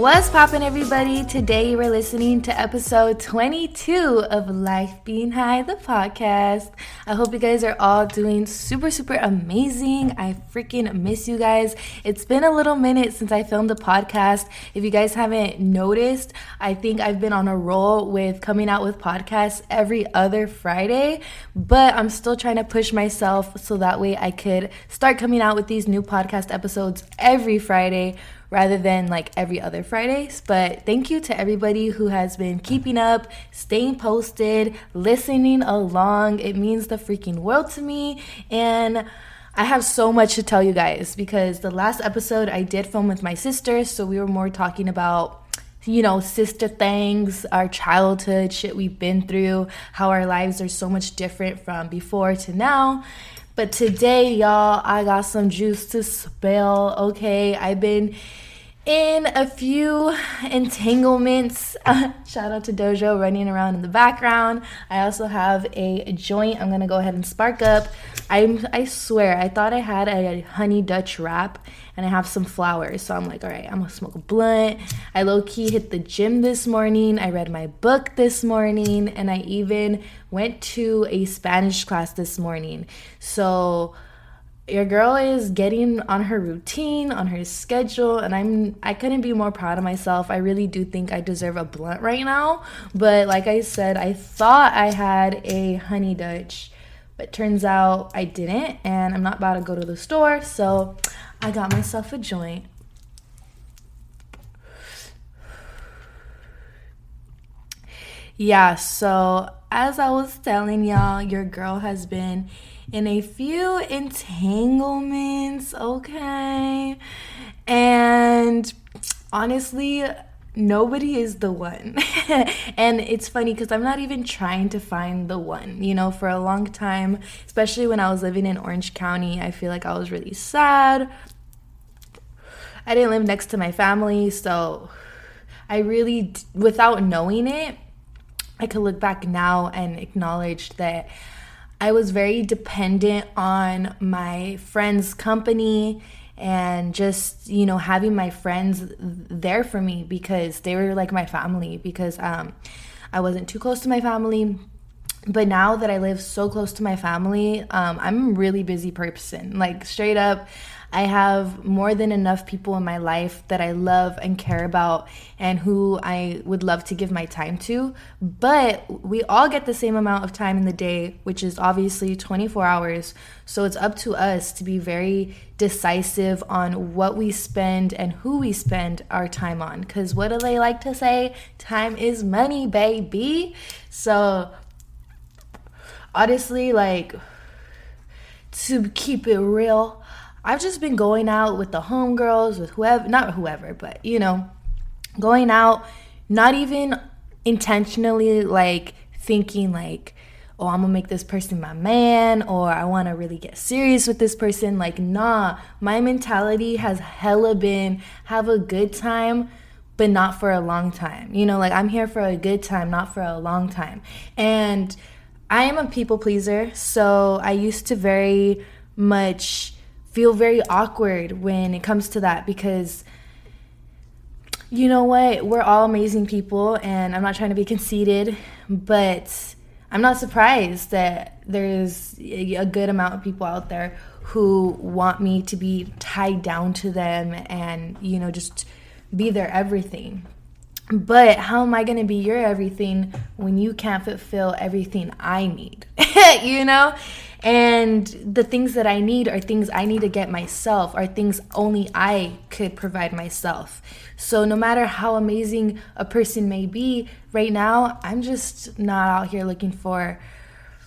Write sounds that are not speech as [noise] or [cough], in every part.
What's poppin', everybody? Today you are listening to episode 22 of Life Being High, the podcast. I hope you guys are all doing super, super amazing. I freaking miss you guys. It's been a little minute since I filmed a podcast. If you guys haven't noticed, I think I've been on a roll with coming out with podcasts every other Friday, but I'm still trying to push myself so that way I could start coming out with these new podcast episodes every Friday rather than like every other Fridays. But thank you to everybody who has been keeping up, staying posted, listening along. It means the freaking world to me. And I have so much to tell you guys because the last episode I did film with my sister, so we were more talking about you know, sister things, our childhood, shit we've been through, how our lives are so much different from before to now. But today, y'all, I got some juice to spill. Okay, I've been in a few entanglements. [laughs] Shout out to Dojo running around in the background. I also have a joint I'm gonna go ahead and spark up. I'm I swear I thought I had a honey Dutch wrap and I have some flowers. So I'm like, all right, I'm gonna smoke a blunt. I low key hit the gym this morning. I read my book this morning, and I even went to a Spanish class this morning. So your girl is getting on her routine, on her schedule, and I'm I couldn't be more proud of myself. I really do think I deserve a blunt right now. But like I said, I thought I had a honey Dutch, but turns out I didn't, and I'm not about to go to the store, so I got myself a joint. Yeah, so as I was telling y'all, your girl has been in a few entanglements, okay? And honestly, nobody is the one. [laughs] and it's funny because I'm not even trying to find the one. You know, for a long time, especially when I was living in Orange County, I feel like I was really sad. I didn't live next to my family, so I really, without knowing it, I could look back now and acknowledge that I was very dependent on my friends' company and just you know having my friends there for me because they were like my family because um, I wasn't too close to my family. But now that I live so close to my family, um, I'm a really busy person. Like straight up, I have more than enough people in my life that I love and care about and who I would love to give my time to. But we all get the same amount of time in the day, which is obviously 24 hours. So it's up to us to be very decisive on what we spend and who we spend our time on. Because what do they like to say? Time is money, baby. So honestly, like, to keep it real, I've just been going out with the homegirls, with whoever, not whoever, but you know, going out, not even intentionally like thinking like, oh, I'm gonna make this person my man, or I wanna really get serious with this person. Like, nah, my mentality has hella been have a good time, but not for a long time. You know, like I'm here for a good time, not for a long time. And I am a people pleaser, so I used to very much feel very awkward when it comes to that because you know what? We're all amazing people, and I'm not trying to be conceited, but I'm not surprised that there's a good amount of people out there who want me to be tied down to them and, you know, just be their everything. But how am I going to be your everything when you can't fulfill everything I need? [laughs] you know? And the things that I need are things I need to get myself, are things only I could provide myself. So no matter how amazing a person may be, right now, I'm just not out here looking for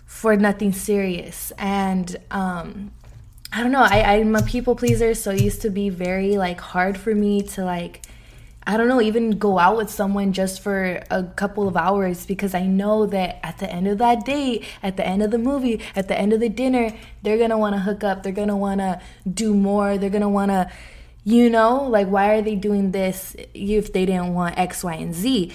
for nothing serious. And um, I don't know, I, I'm a people pleaser, so it used to be very like hard for me to like I don't know, even go out with someone just for a couple of hours because I know that at the end of that date, at the end of the movie, at the end of the dinner, they're gonna wanna hook up, they're gonna wanna do more, they're gonna wanna, you know, like why are they doing this if they didn't want X, Y, and Z?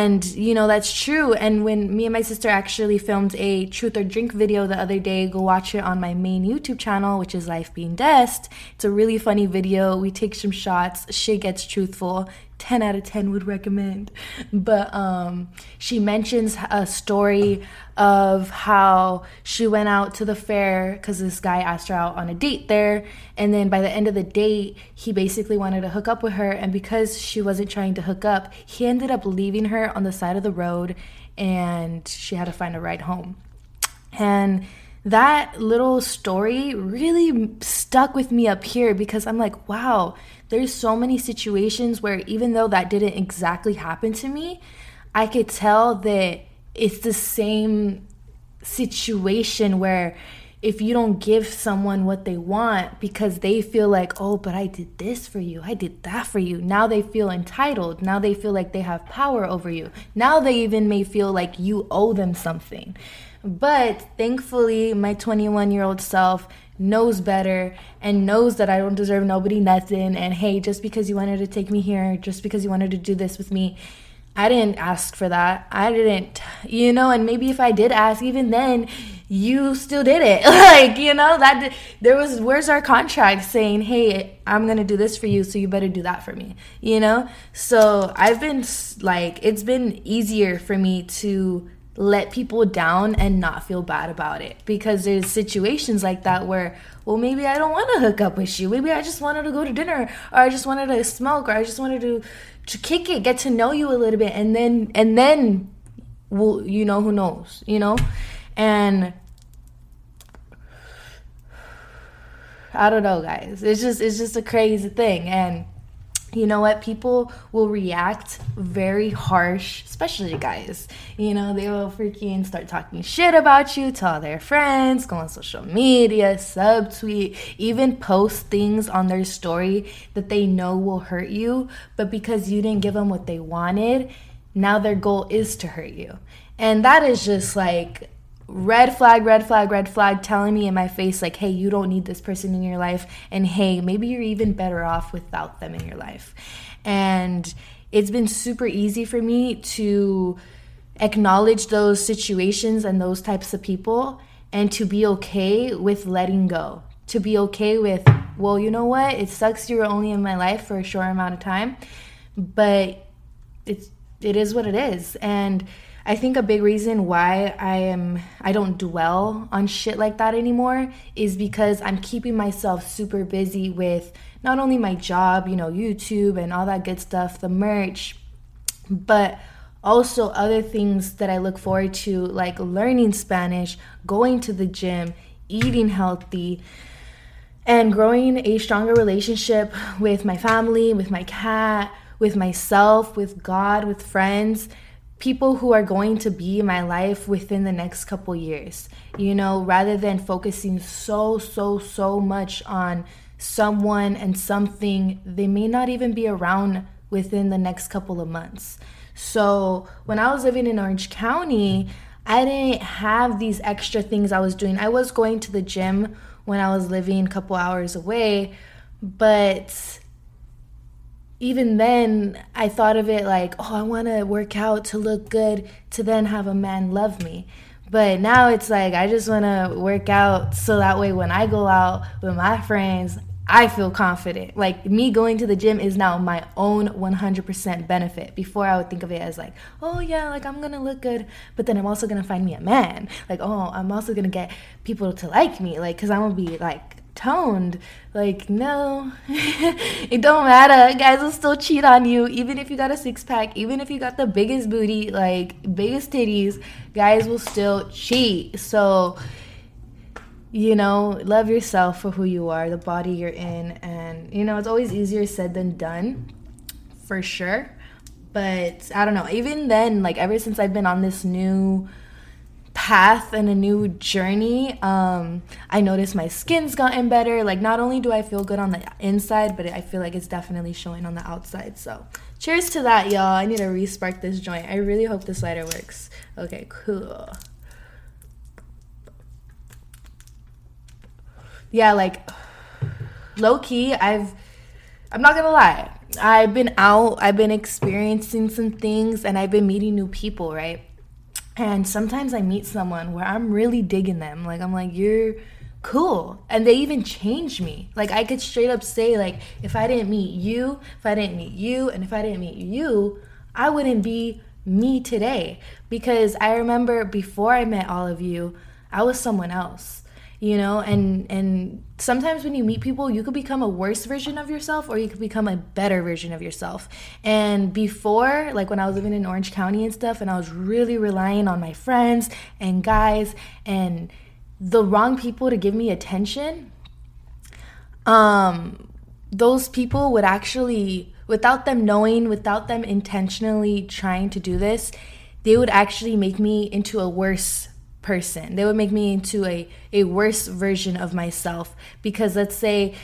And, you know, that's true. And when me and my sister actually filmed a truth or drink video the other day, go watch it on my main YouTube channel, which is Life Being Dest. It's a really funny video. We take some shots. Shit gets truthful. 10 out of 10 would recommend. But um, she mentions a story of how she went out to the fair because this guy asked her out on a date there. And then by the end of the date, he basically wanted to hook up with her. And because she wasn't trying to hook up, he ended up leaving her on the side of the road and she had to find a ride home. And that little story really stuck with me up here because I'm like, wow, there's so many situations where even though that didn't exactly happen to me, I could tell that it's the same situation where if you don't give someone what they want because they feel like, oh, but I did this for you, I did that for you. Now they feel entitled. Now they feel like they have power over you. Now they even may feel like you owe them something. But thankfully, my 21 year old self knows better and knows that I don't deserve nobody nothing. And hey, just because you wanted to take me here, just because you wanted to do this with me, I didn't ask for that. I didn't, you know, and maybe if I did ask, even then, you still did it. [laughs] like, you know, that there was, where's our contract saying, hey, I'm going to do this for you, so you better do that for me, you know? So I've been like, it's been easier for me to let people down and not feel bad about it. Because there's situations like that where well maybe i don't want to hook up with you. Maybe i just wanted to go to dinner or i just wanted to smoke or i just wanted to to kick it get to know you a little bit and then and then well you know who knows you know? And i don't know guys. It's just it's just a crazy thing and you know what? People will react very harsh especially guys. You know they will freaking start talking shit about you to all their friends go on social media subtweet even post things on their story that they know will hurt you. But because you didn't give them what they wanted now their goal is to hurt you. And that is just like red flag, red flag, red flag telling me in my face, like, hey, you don't need this person in your life. And hey, maybe you're even better off without them in your life. And it's been super easy for me to acknowledge those situations and those types of people and to be okay with letting go. To be okay with, well, you know what? It sucks you're only in my life for a short amount of time, but it's it is what it is. And I think a big reason why I am I don't dwell on shit like that anymore is because I'm keeping myself super busy with not only my job, you know, YouTube and all that good stuff, the merch, but also other things that I look forward to like learning Spanish, going to the gym, eating healthy, and growing a stronger relationship with my family, with my cat, with myself, with God, with friends people who are going to be in my life within the next couple years you know rather than focusing so so so much on someone and something they may not even be around within the next couple of months. So when i was living in orange county i didn't have these extra things i was doing. I was going to the gym when i was living a couple hours away but even then I thought of it like, oh, I want to work out to look good to then have a man love me. But now it's like I just want to work out so that way when I go out with my friends, I feel confident. Like me going to the gym is now my own 100% benefit. Before I would think of it as like, oh yeah, like I'm to look good, but then I'm also to find me a man. Like, oh, I'm also to get people to like me like cuz I'm to be like toned. Like, no, [laughs] it don't matter. Guys will still cheat on you, even if you got a six pack, even if you got the biggest booty, like biggest titties, guys will still cheat. So, you know, love yourself for who you are, the body you're in, and you know, it's always easier said than done, for sure. But I don't know, even then, like, ever since I've been on this new path and a new journey. Um, I noticed my skin's gotten better. Like, not only do I feel good on the inside, but I feel like it's definitely showing on the outside. So, cheers to that, y'all. I need to respark this joint. I really hope this lighter works. Okay, cool. Yeah, like, low key, I've, I'm not gonna lie. I've been out, I've been experiencing some things, and I've been meeting new people, right? And sometimes I meet someone where I'm really digging them. Like, I'm like, you're cool. And they even change me. Like, I could straight up say, like, if I didn't meet you, if I didn't meet you, and if I didn't meet you, I wouldn't be me today. Because I remember before I met all of you, I was someone else you know and and sometimes when you meet people you could become a worse version of yourself or you could become a better version of yourself. And before like when i was living in orange county and stuff and i was really relying on my friends and guys and the wrong people to give me attention um those people would actually without them knowing without them intentionally trying to do this they would actually make me into a worse person. They would make me into a, a worse version of myself because let's say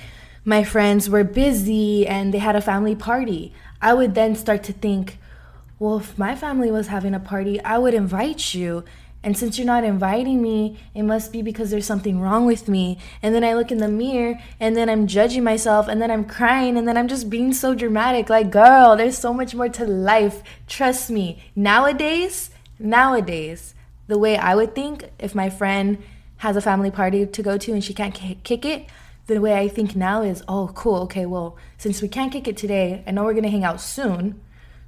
my friends were busy and they had a family party. I would then start to think, well, if my family was having a party, I would invite you. And since you're not inviting me, it must be because there's something wrong with me. And then I look in the mirror and then I'm judging myself and then I'm crying and then I'm just being so dramatic. Like, girl, there's so much more to life. Trust me. Nowadays, nowadays, the way I would think if my friend has a family party to go to and she can't kick it, the way I think now is, oh, cool, okay, well, since we can't kick it today, I know we're gonna hang out soon,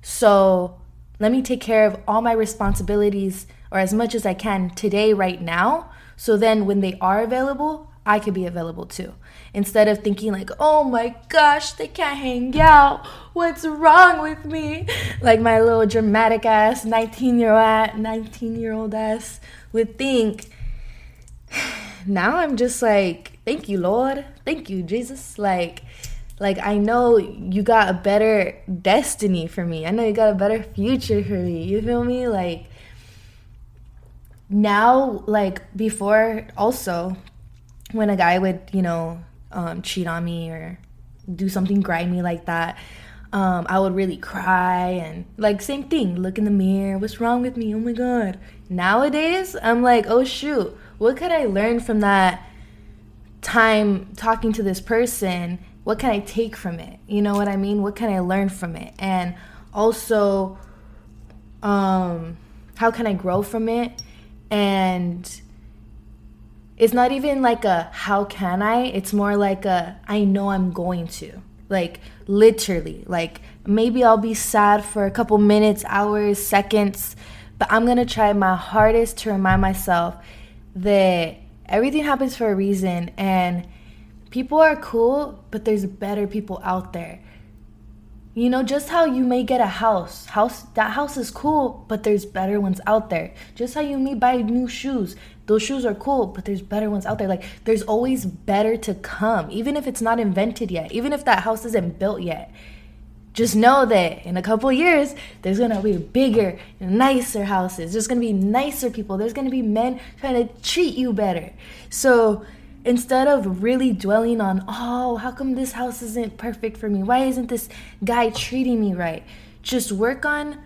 so let me take care of all my responsibilities or as much as I can today, right now. So then when they are available, I could be available too. Instead of thinking like, oh my gosh, they can't hang out. What's wrong with me? Like my little dramatic ass 19 year old 19 year old ass would think. [sighs] Now I'm just like, thank you, Lord. Thank you, Jesus. Like, like I know you got a better destiny for me. I know you got a better future for me. You feel me? Like now like before also when a guy would, you know, um, cheat on me or do something grimy like that, um, I would really cry and like same thing, look in the mirror, what's wrong with me? Oh my god. Nowadays, I'm like, oh shoot, what could I learn from that time talking to this person? What can I take from it? You know what I mean? What can I learn from it? And also, um, how can I grow from it? And it's not even like a how can I? It's more like a I know I'm going to. Like literally. Like maybe I'll be sad for a couple minutes, hours, seconds, but I'm going to try my hardest to remind myself that everything happens for a reason and people are cool, but there's better people out there. You know, just how you may get a house. House that house is cool, but there's better ones out there. Just how you may buy new shoes. Those shoes are cool, but there's better ones out there. Like there's always better to come, even if it's not invented yet, even if that house isn't built yet. Just know that in a couple years, there's gonna be bigger, nicer houses. There's gonna be nicer people. There's gonna be men trying to treat you better. So instead of really dwelling on, oh, how come this house isn't perfect for me? Why isn't this guy treating me right? Just work on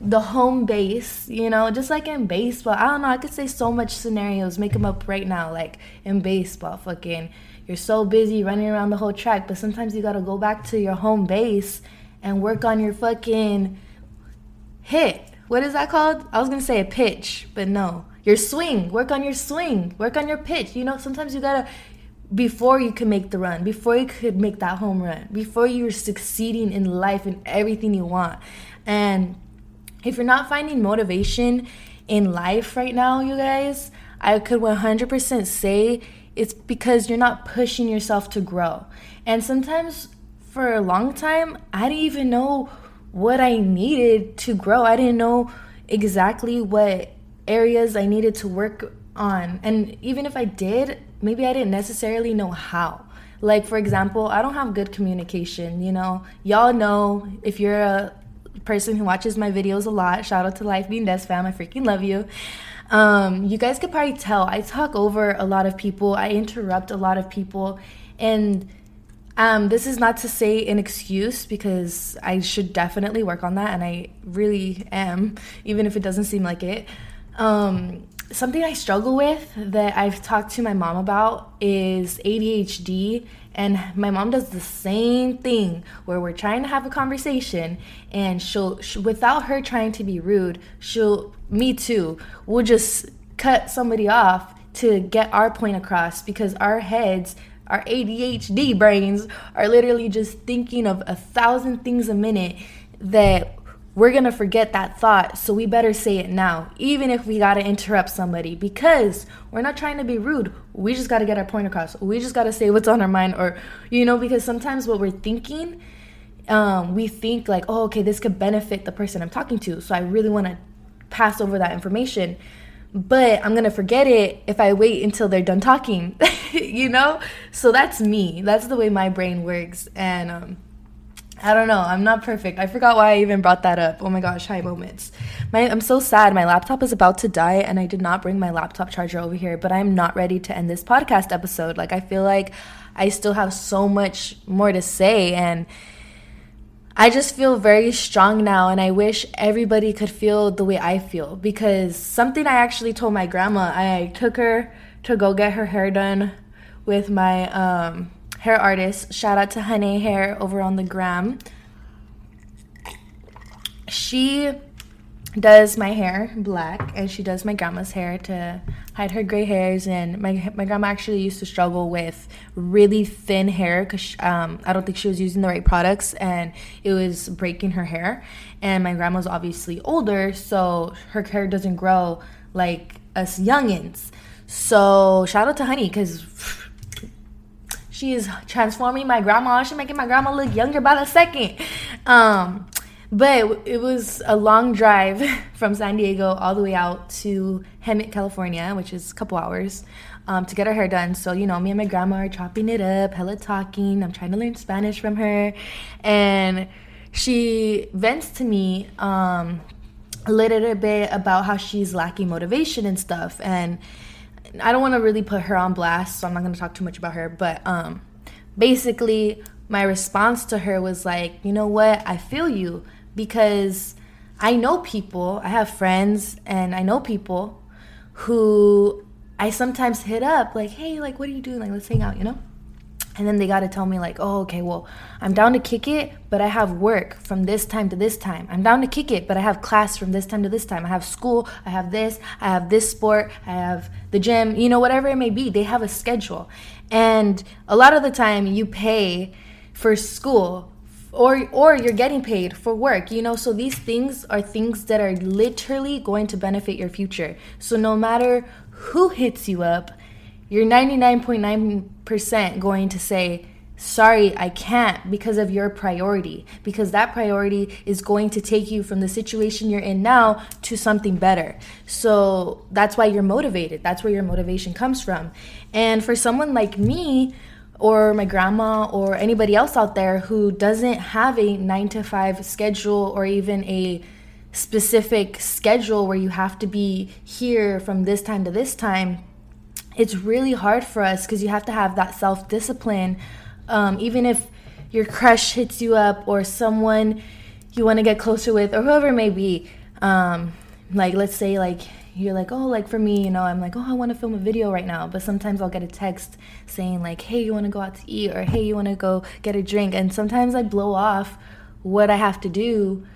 the home base, you know, just like in baseball. I don't know, I could say so much scenarios, make them up right now. Like in baseball, fucking, you're so busy running around the whole track, but sometimes you gotta go back to your home base and work on your fucking hit. What is that called? I was gonna say a pitch, but no your swing work on your swing work on your pitch. You know sometimes you gotta before you can make the run before you could make that home run before you're succeeding in life and everything you want. And if you're not finding motivation in life right now you guys i could 100% say it's because you're not pushing yourself to grow. And sometimes for a long time i didn't even know what i needed to grow. I didn't know exactly what areas I needed to work on. And even if I did, maybe I didn't necessarily know how. Like, for example, I don't have good communication, you know? Y'all know if you're a person who watches my videos a lot, shout out to Life Being Des fam, I freaking love you. Um, you guys could probably tell I talk over a lot of people, I interrupt a lot of people, and um, this is not to say an excuse because I should definitely work on that, and I really am, even if it doesn't seem like it. Um, something I struggle with that I've talked to my mom about is ADHD. And my mom does the same thing where we're trying to have a conversation, and she'll, she, without her trying to be rude, she'll, me too, we'll just cut somebody off to get our point across because our heads our ADHD brains are literally just thinking of a thousand things a minute that we're gonna forget that thought. So we better say it now, even if we gotta interrupt somebody, because we're not trying to be rude. We just gotta get our point across. We just gotta say what's on our mind, or, you know, because sometimes what we're thinking, um, we think like, oh, okay, this could benefit the person I'm talking to. So I really wanna pass over that information but I'm gonna forget it if I wait until they're done talking, [laughs] you know? So that's me. That's the way my brain works. And um, I don't know. I'm not perfect. I forgot why I even brought that up. Oh my gosh, high moments. My, I'm so sad. My laptop is about to die, and I did not bring my laptop charger over here, but I'm not ready to end this podcast episode. Like, I feel like I still have so much more to say, and I just feel very strong now, and I wish everybody could feel the way I feel because something I actually told my grandma, I took her to go get her hair done with my um, hair artist. Shout out to Honey Hair over on the gram. She does my hair black and she does my grandma's hair to hide her gray hairs and my, my grandma actually used to struggle with really thin hair because um, i don't think she was using the right products and it was breaking her hair and my grandma's obviously older so her hair doesn't grow like us youngins so shout out to honey because she is transforming my grandma she's making my grandma look younger by the second um, but it was a long drive [laughs] from San Diego all the way out to Hemet, California, which is a couple hours, um, to get her hair done. So, you know, me and my grandma are chopping it up, hella talking. I'm trying to learn Spanish from her. And she vents to me um, a little bit about how she's lacking motivation and stuff. And I don't want to really put her on blast, so I'm not going to talk too much about her. But um, basically, my response to her was like, you know what? I feel you because I know people, I have friends, and I know people who I sometimes hit up, like, hey, like, what are you doing? Like, let's hang out, you know? And then they got to tell me, like, oh, okay, well, I'm down to kick it, but I have work from this time to this time. I'm down to kick it, but I have class from this time to this time. I have school, I have this, I have this sport, I have the gym, you know, whatever it may be. They have a schedule. And a lot of the time, you pay for school or or you're getting paid for work you know so these things are things that are literally going to benefit your future so no matter who hits you up you're 99.9% going to say sorry i can't because of your priority because that priority is going to take you from the situation you're in now to something better. So that's why you're motivated. That's where your motivation comes from. And for someone like me or my grandma or anybody else out there who doesn't have a nine to five schedule or even a specific schedule where you have to be here from this time to this time, it's really hard for us because you have to have that self discipline. Um, even if your crush hits you up or someone you want to get closer with or whoever it may be, um, like let's say like you're like, oh, like for me, you know, I'm like, oh, I want to film a video right now. But sometimes I'll get a text saying, like, hey, you want to go out to eat? Or hey, you want to go get a drink? And sometimes I blow off what I have to do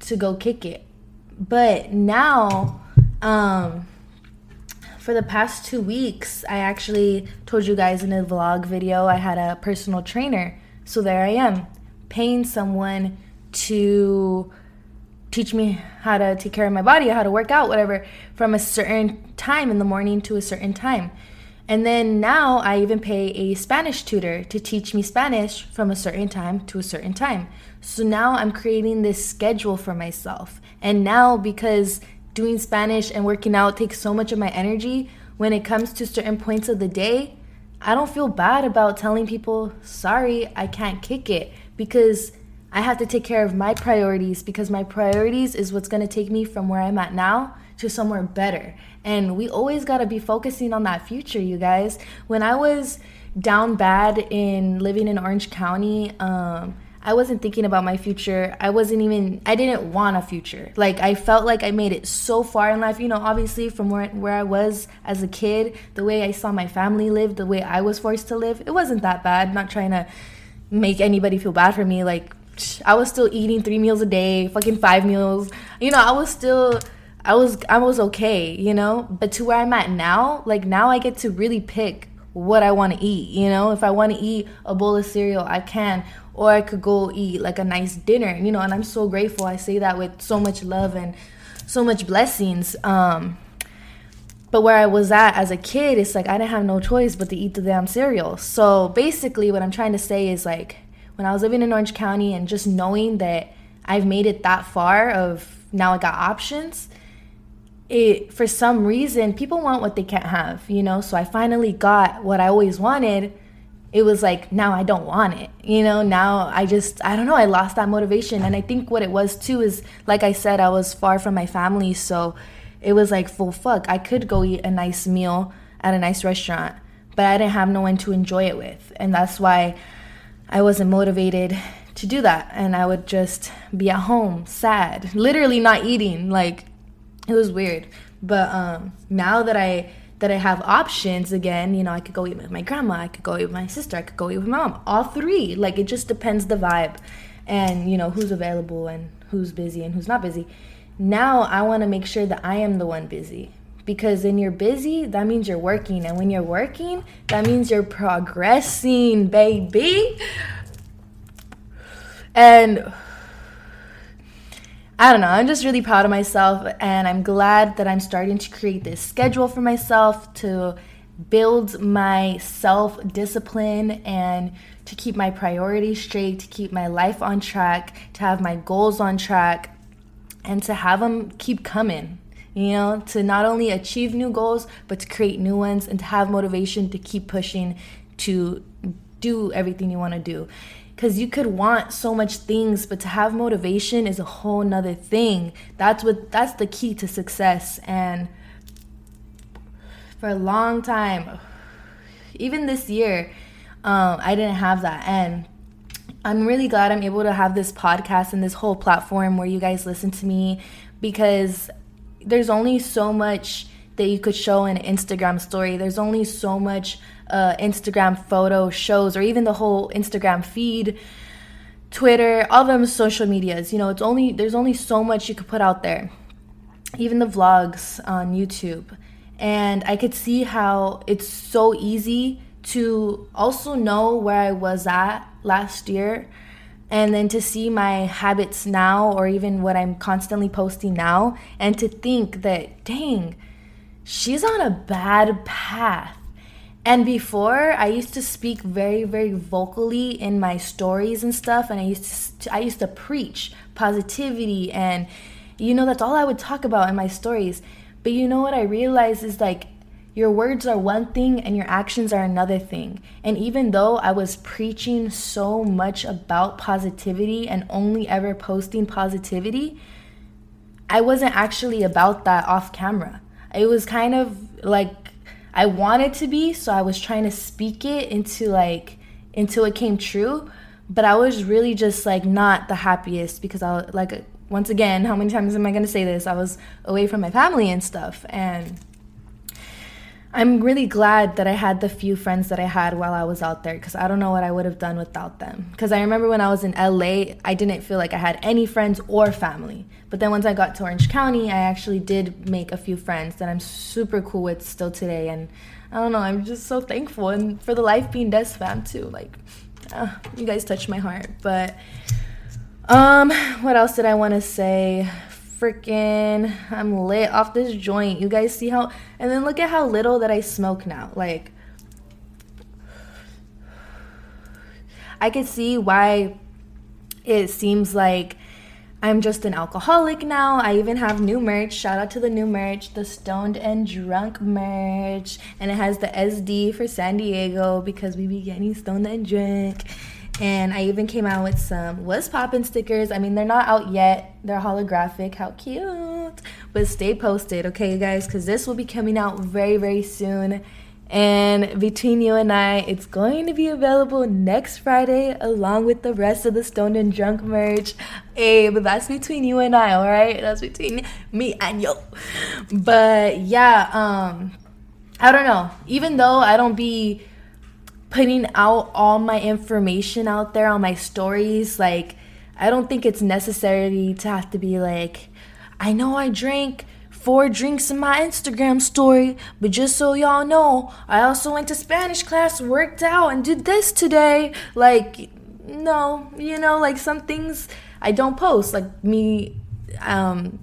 to go kick it. But now, um, for the past two weeks, I actually told you guys in a vlog video I had a personal trainer. So there I am, paying someone to teach me how to take care of my body, how to work out, whatever, from a certain time in the morning to a certain time. And then now I even pay a Spanish tutor to teach me Spanish from a certain time to a certain time. So now I'm creating this schedule for myself. And now because doing Spanish and working out takes so much of my energy, when it comes to certain points of the day, I don't feel bad about telling people, sorry, I can't kick it because I have to take care of my priorities because my priorities is what's going to take me from where I'm at now to somewhere better. And we always got to be focusing on that future, you guys. When I was down bad in living in Orange County, um, I wasn't thinking about my future. I wasn't even I didn't want a future. Like I felt like I made it so far in life, you know, obviously from where where I was as a kid, the way I saw my family live, the way I was forced to live, it wasn't that bad. not trying to make anybody feel bad for me like I was still eating 3 meals a day, fucking 5 meals. You know, I was still I was I was okay, you know? But to where I'm at now, like now I get to really pick what I want to eat, you know? If I want to eat a bowl of cereal, I can or I could go eat like a nice dinner, you know, and I'm so grateful. I say that with so much love and so much blessings. Um, but where I was at as a kid, it's like I didn't have no choice but to eat the damn cereal. So basically, what I'm trying to say is like when I was living in Orange County and just knowing that I've made it that far of now I got options, it for some reason people want what they can't have, you know? So I finally got what I always wanted it was like now I don't want it. You know, now I just I don't know, I lost that motivation and I think what it was too is like I said I was far from my family, so it was like full fuck. I could go eat a nice meal at a nice restaurant, but I didn't have no one to enjoy it with. And that's why I wasn't motivated to do that and I would just be at home sad, literally not eating. Like it was weird. But um now that I that I have options again, you know, I could go eat with my grandma, I could go eat with my sister, I could go eat with my mom. All three. Like it just depends the vibe and, you know, who's available and who's busy and who's not busy. Now I want to make sure that I am the one busy. Because when you're busy, that means you're working. And when you're working, that means you're progressing, baby. And I don't know. I'm just really proud of myself, and I'm glad that I'm starting to create this schedule for myself to build my self discipline and to keep my priorities straight, to keep my life on track, to have my goals on track, and to have them keep coming. You know, to not only achieve new goals, but to create new ones and to have motivation to keep pushing to do everything you want to do because you could want so much things but to have motivation is a whole nother thing. That's what that's the key to success. And for a long time even this year um, i didn't have that. And i'm really glad i'm able to have this podcast and this whole platform where you guys listen to me because there's only so much that you could show in an instagram story. There's only so much uh, Instagram photo shows or even the whole Instagram feed, Twitter, all them social medias. You know, it's only there's only so much you could put out there. Even the vlogs on YouTube. And I could see how it's so easy to also know where I was at last year and then to see my habits now or even what I'm constantly posting now and to think that dang she's on a bad path and before, I used to speak very, very vocally in my stories and stuff, and I used to, I used to preach positivity, and you know that's all I would talk about in my stories. But you know what I realized is like your words are one thing and your actions are another thing. And even though I was preaching so much about positivity and only ever posting positivity, I wasn't actually about that off camera. It was kind of like I wanted to be, so I was trying to speak it into like until it came true. But I was really just like not the happiest because I like once again, how many times am I gonna say this? I was away from my family and stuff, and I'm really glad that I had the few friends that I had while I was out there because I don't know what I would have done without them. Because I remember when I was in LA, I didn't feel like I had any friends or family. But then once I got to Orange County, I actually did make a few friends that I'm super cool with still today. And I don't know, I'm just so thankful. And for the Life Being Des fam too. Like, uh, you guys touched my heart. But um, what else did I want to say? Freaking I'm lit off this joint. You guys see how and then look at how little that I smoke now. Like I could see why it seems like I'm just an alcoholic now. I even have new merch. Shout out to the new merch, the Stoned and Drunk merch. And it has the SD for San Diego because we be getting stoned and drunk. And I even came out with some What's Poppin' stickers. I mean, they're not out yet. They're holographic. How cute. But stay posted, okay, you guys, because this will be coming out very, very soon. And between you and I, it's going to be available next Friday along with the rest of the Stoned and Drunk merch. Hey, but that's between you and I, all right? That's between me and you. But yeah, um, I don't know. Even though I don't be putting out all my information out there on my stories, like, I don't think it's necessary to have to be like, I know I drank four drinks in my Instagram story, but just so y'all know, I also went to Spanish class, worked out, and did this today. Like, no, you know, like some things I don't post, like me um,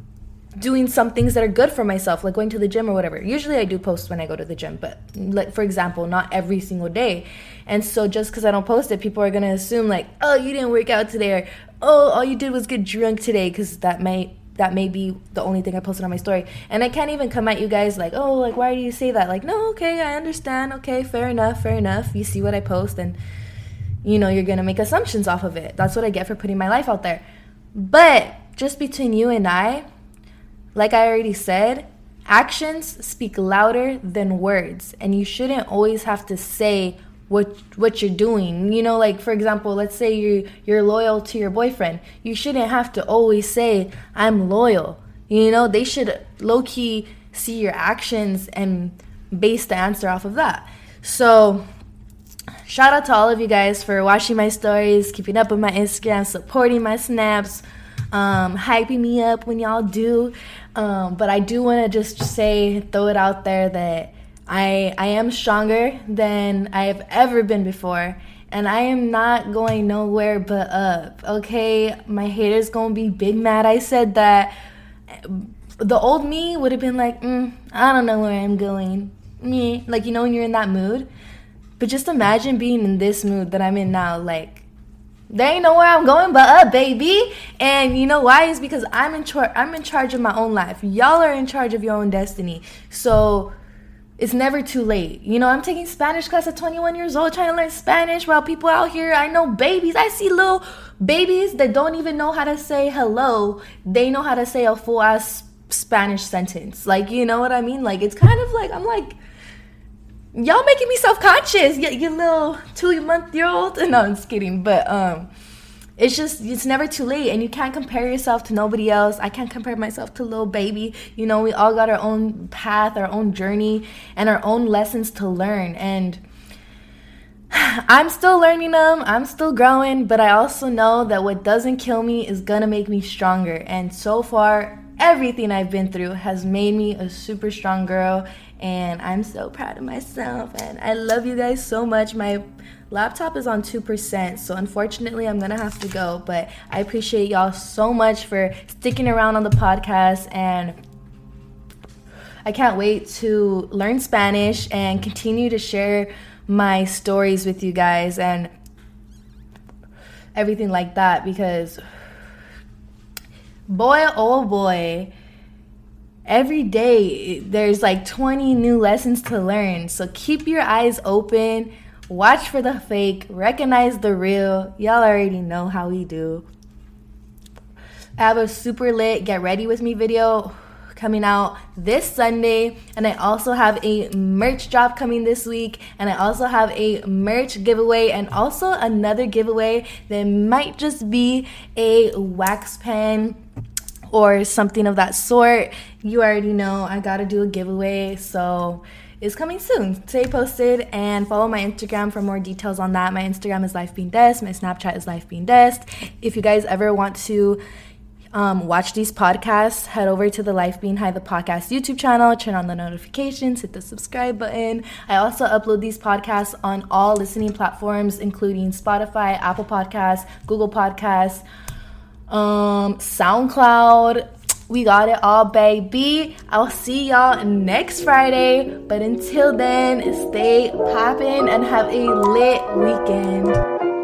doing some things that are good for myself, like going to the gym or whatever. Usually I do post when I go to the gym, but like for example, not every single day. And so just because I don't post it, people are gonna assume like, oh, you didn't work out today, or oh, all you did was get drunk today, because that might that may be the only thing I posted on my story. And I can't even come at you guys like, oh, like, why do you say that? Like, no, okay, I understand. Okay, fair enough, fair enough. You see what I post, and, you know, you're to make assumptions off of it. That's what I get for putting my life out there. But just between you and I, like I already said, actions speak louder than words. And you shouldn't always have to say what what you're doing. You know, like for example, let's say you you're loyal to your boyfriend. You shouldn't have to always say I'm loyal. You know, they should low key see your actions and base the answer off of that. So, shout out to all of you guys for watching my stories, keeping up with my Instagram, supporting my snaps, um, hyping me up when y'all do. Um, but I do want to just say, throw it out there that I I am stronger than I have ever been before and I am not going nowhere but up. Okay, my haters gonna be big mad. I said that the old me would have been like, mm, I don't know where I'm going. Me, like you know when you're in that mood. But just imagine being in this mood that I'm in now. Like they ain't know where I'm going but up, baby. And you know why? Is because I'm in charge. I'm in charge of my own life. Y'all are in charge of your own destiny. So it's never too late. You know, I'm taking Spanish class at 21 years old, trying to learn Spanish while people out here, I know babies, I see little babies that don't even know how to say hello. They know how to say a full ass Spanish sentence. Like, you know what I mean? Like, it's kind of like, I'm like, y'all making me self conscious. You, you little two month year old. [laughs] No, I'm just kidding. But, um, it's just it's never too late. And you can't compare yourself to nobody else. I can't compare myself to little baby. You know we all got our own path our own journey and our own lessons to learn. And [sighs] i'm still learning them i'm still growing. But i also know that what doesn't kill me is gonna make me stronger. And so far everything i've been through has made me a super strong girl and i'm so proud of myself and i love you guys so much my laptop is on 2%, so unfortunately I'm gonna have to go. But I appreciate y'all so much for sticking around on the podcast and I can't wait to learn Spanish and continue to share my stories with you guys and everything like that because boy oh boy. Every day there's like 20 new lessons to learn. So keep your eyes open. Watch for the fake, recognize the real. Y'all already know how we do. I have a super lit get ready with me video coming out this Sunday, and I also have a merch drop coming this week, and I also have a merch giveaway, and also another giveaway that might just be a wax pen or something of that sort. You already know I gotta do a giveaway, so is coming soon. Stay posted and follow my Instagram for more details on that. My Instagram is Life Being Dest. My Snapchat is Life Being Dest. If you guys ever want to um, watch these podcasts, head over to the Life Being High the podcast YouTube channel, turn on the notifications, hit the subscribe button. I also upload these podcasts on all listening platforms, including Spotify, Apple Podcasts, Google Podcasts, um, SoundCloud, we got it all, baby. I'll see y'all next Friday. But until then, stay popping and have a lit weekend.